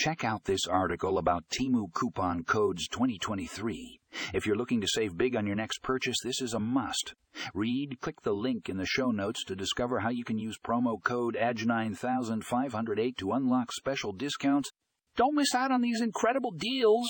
Check out this article about Temu Coupon Codes 2023. If you're looking to save big on your next purchase, this is a must. Read, click the link in the show notes to discover how you can use promo code ADGE9508 to unlock special discounts. Don't miss out on these incredible deals.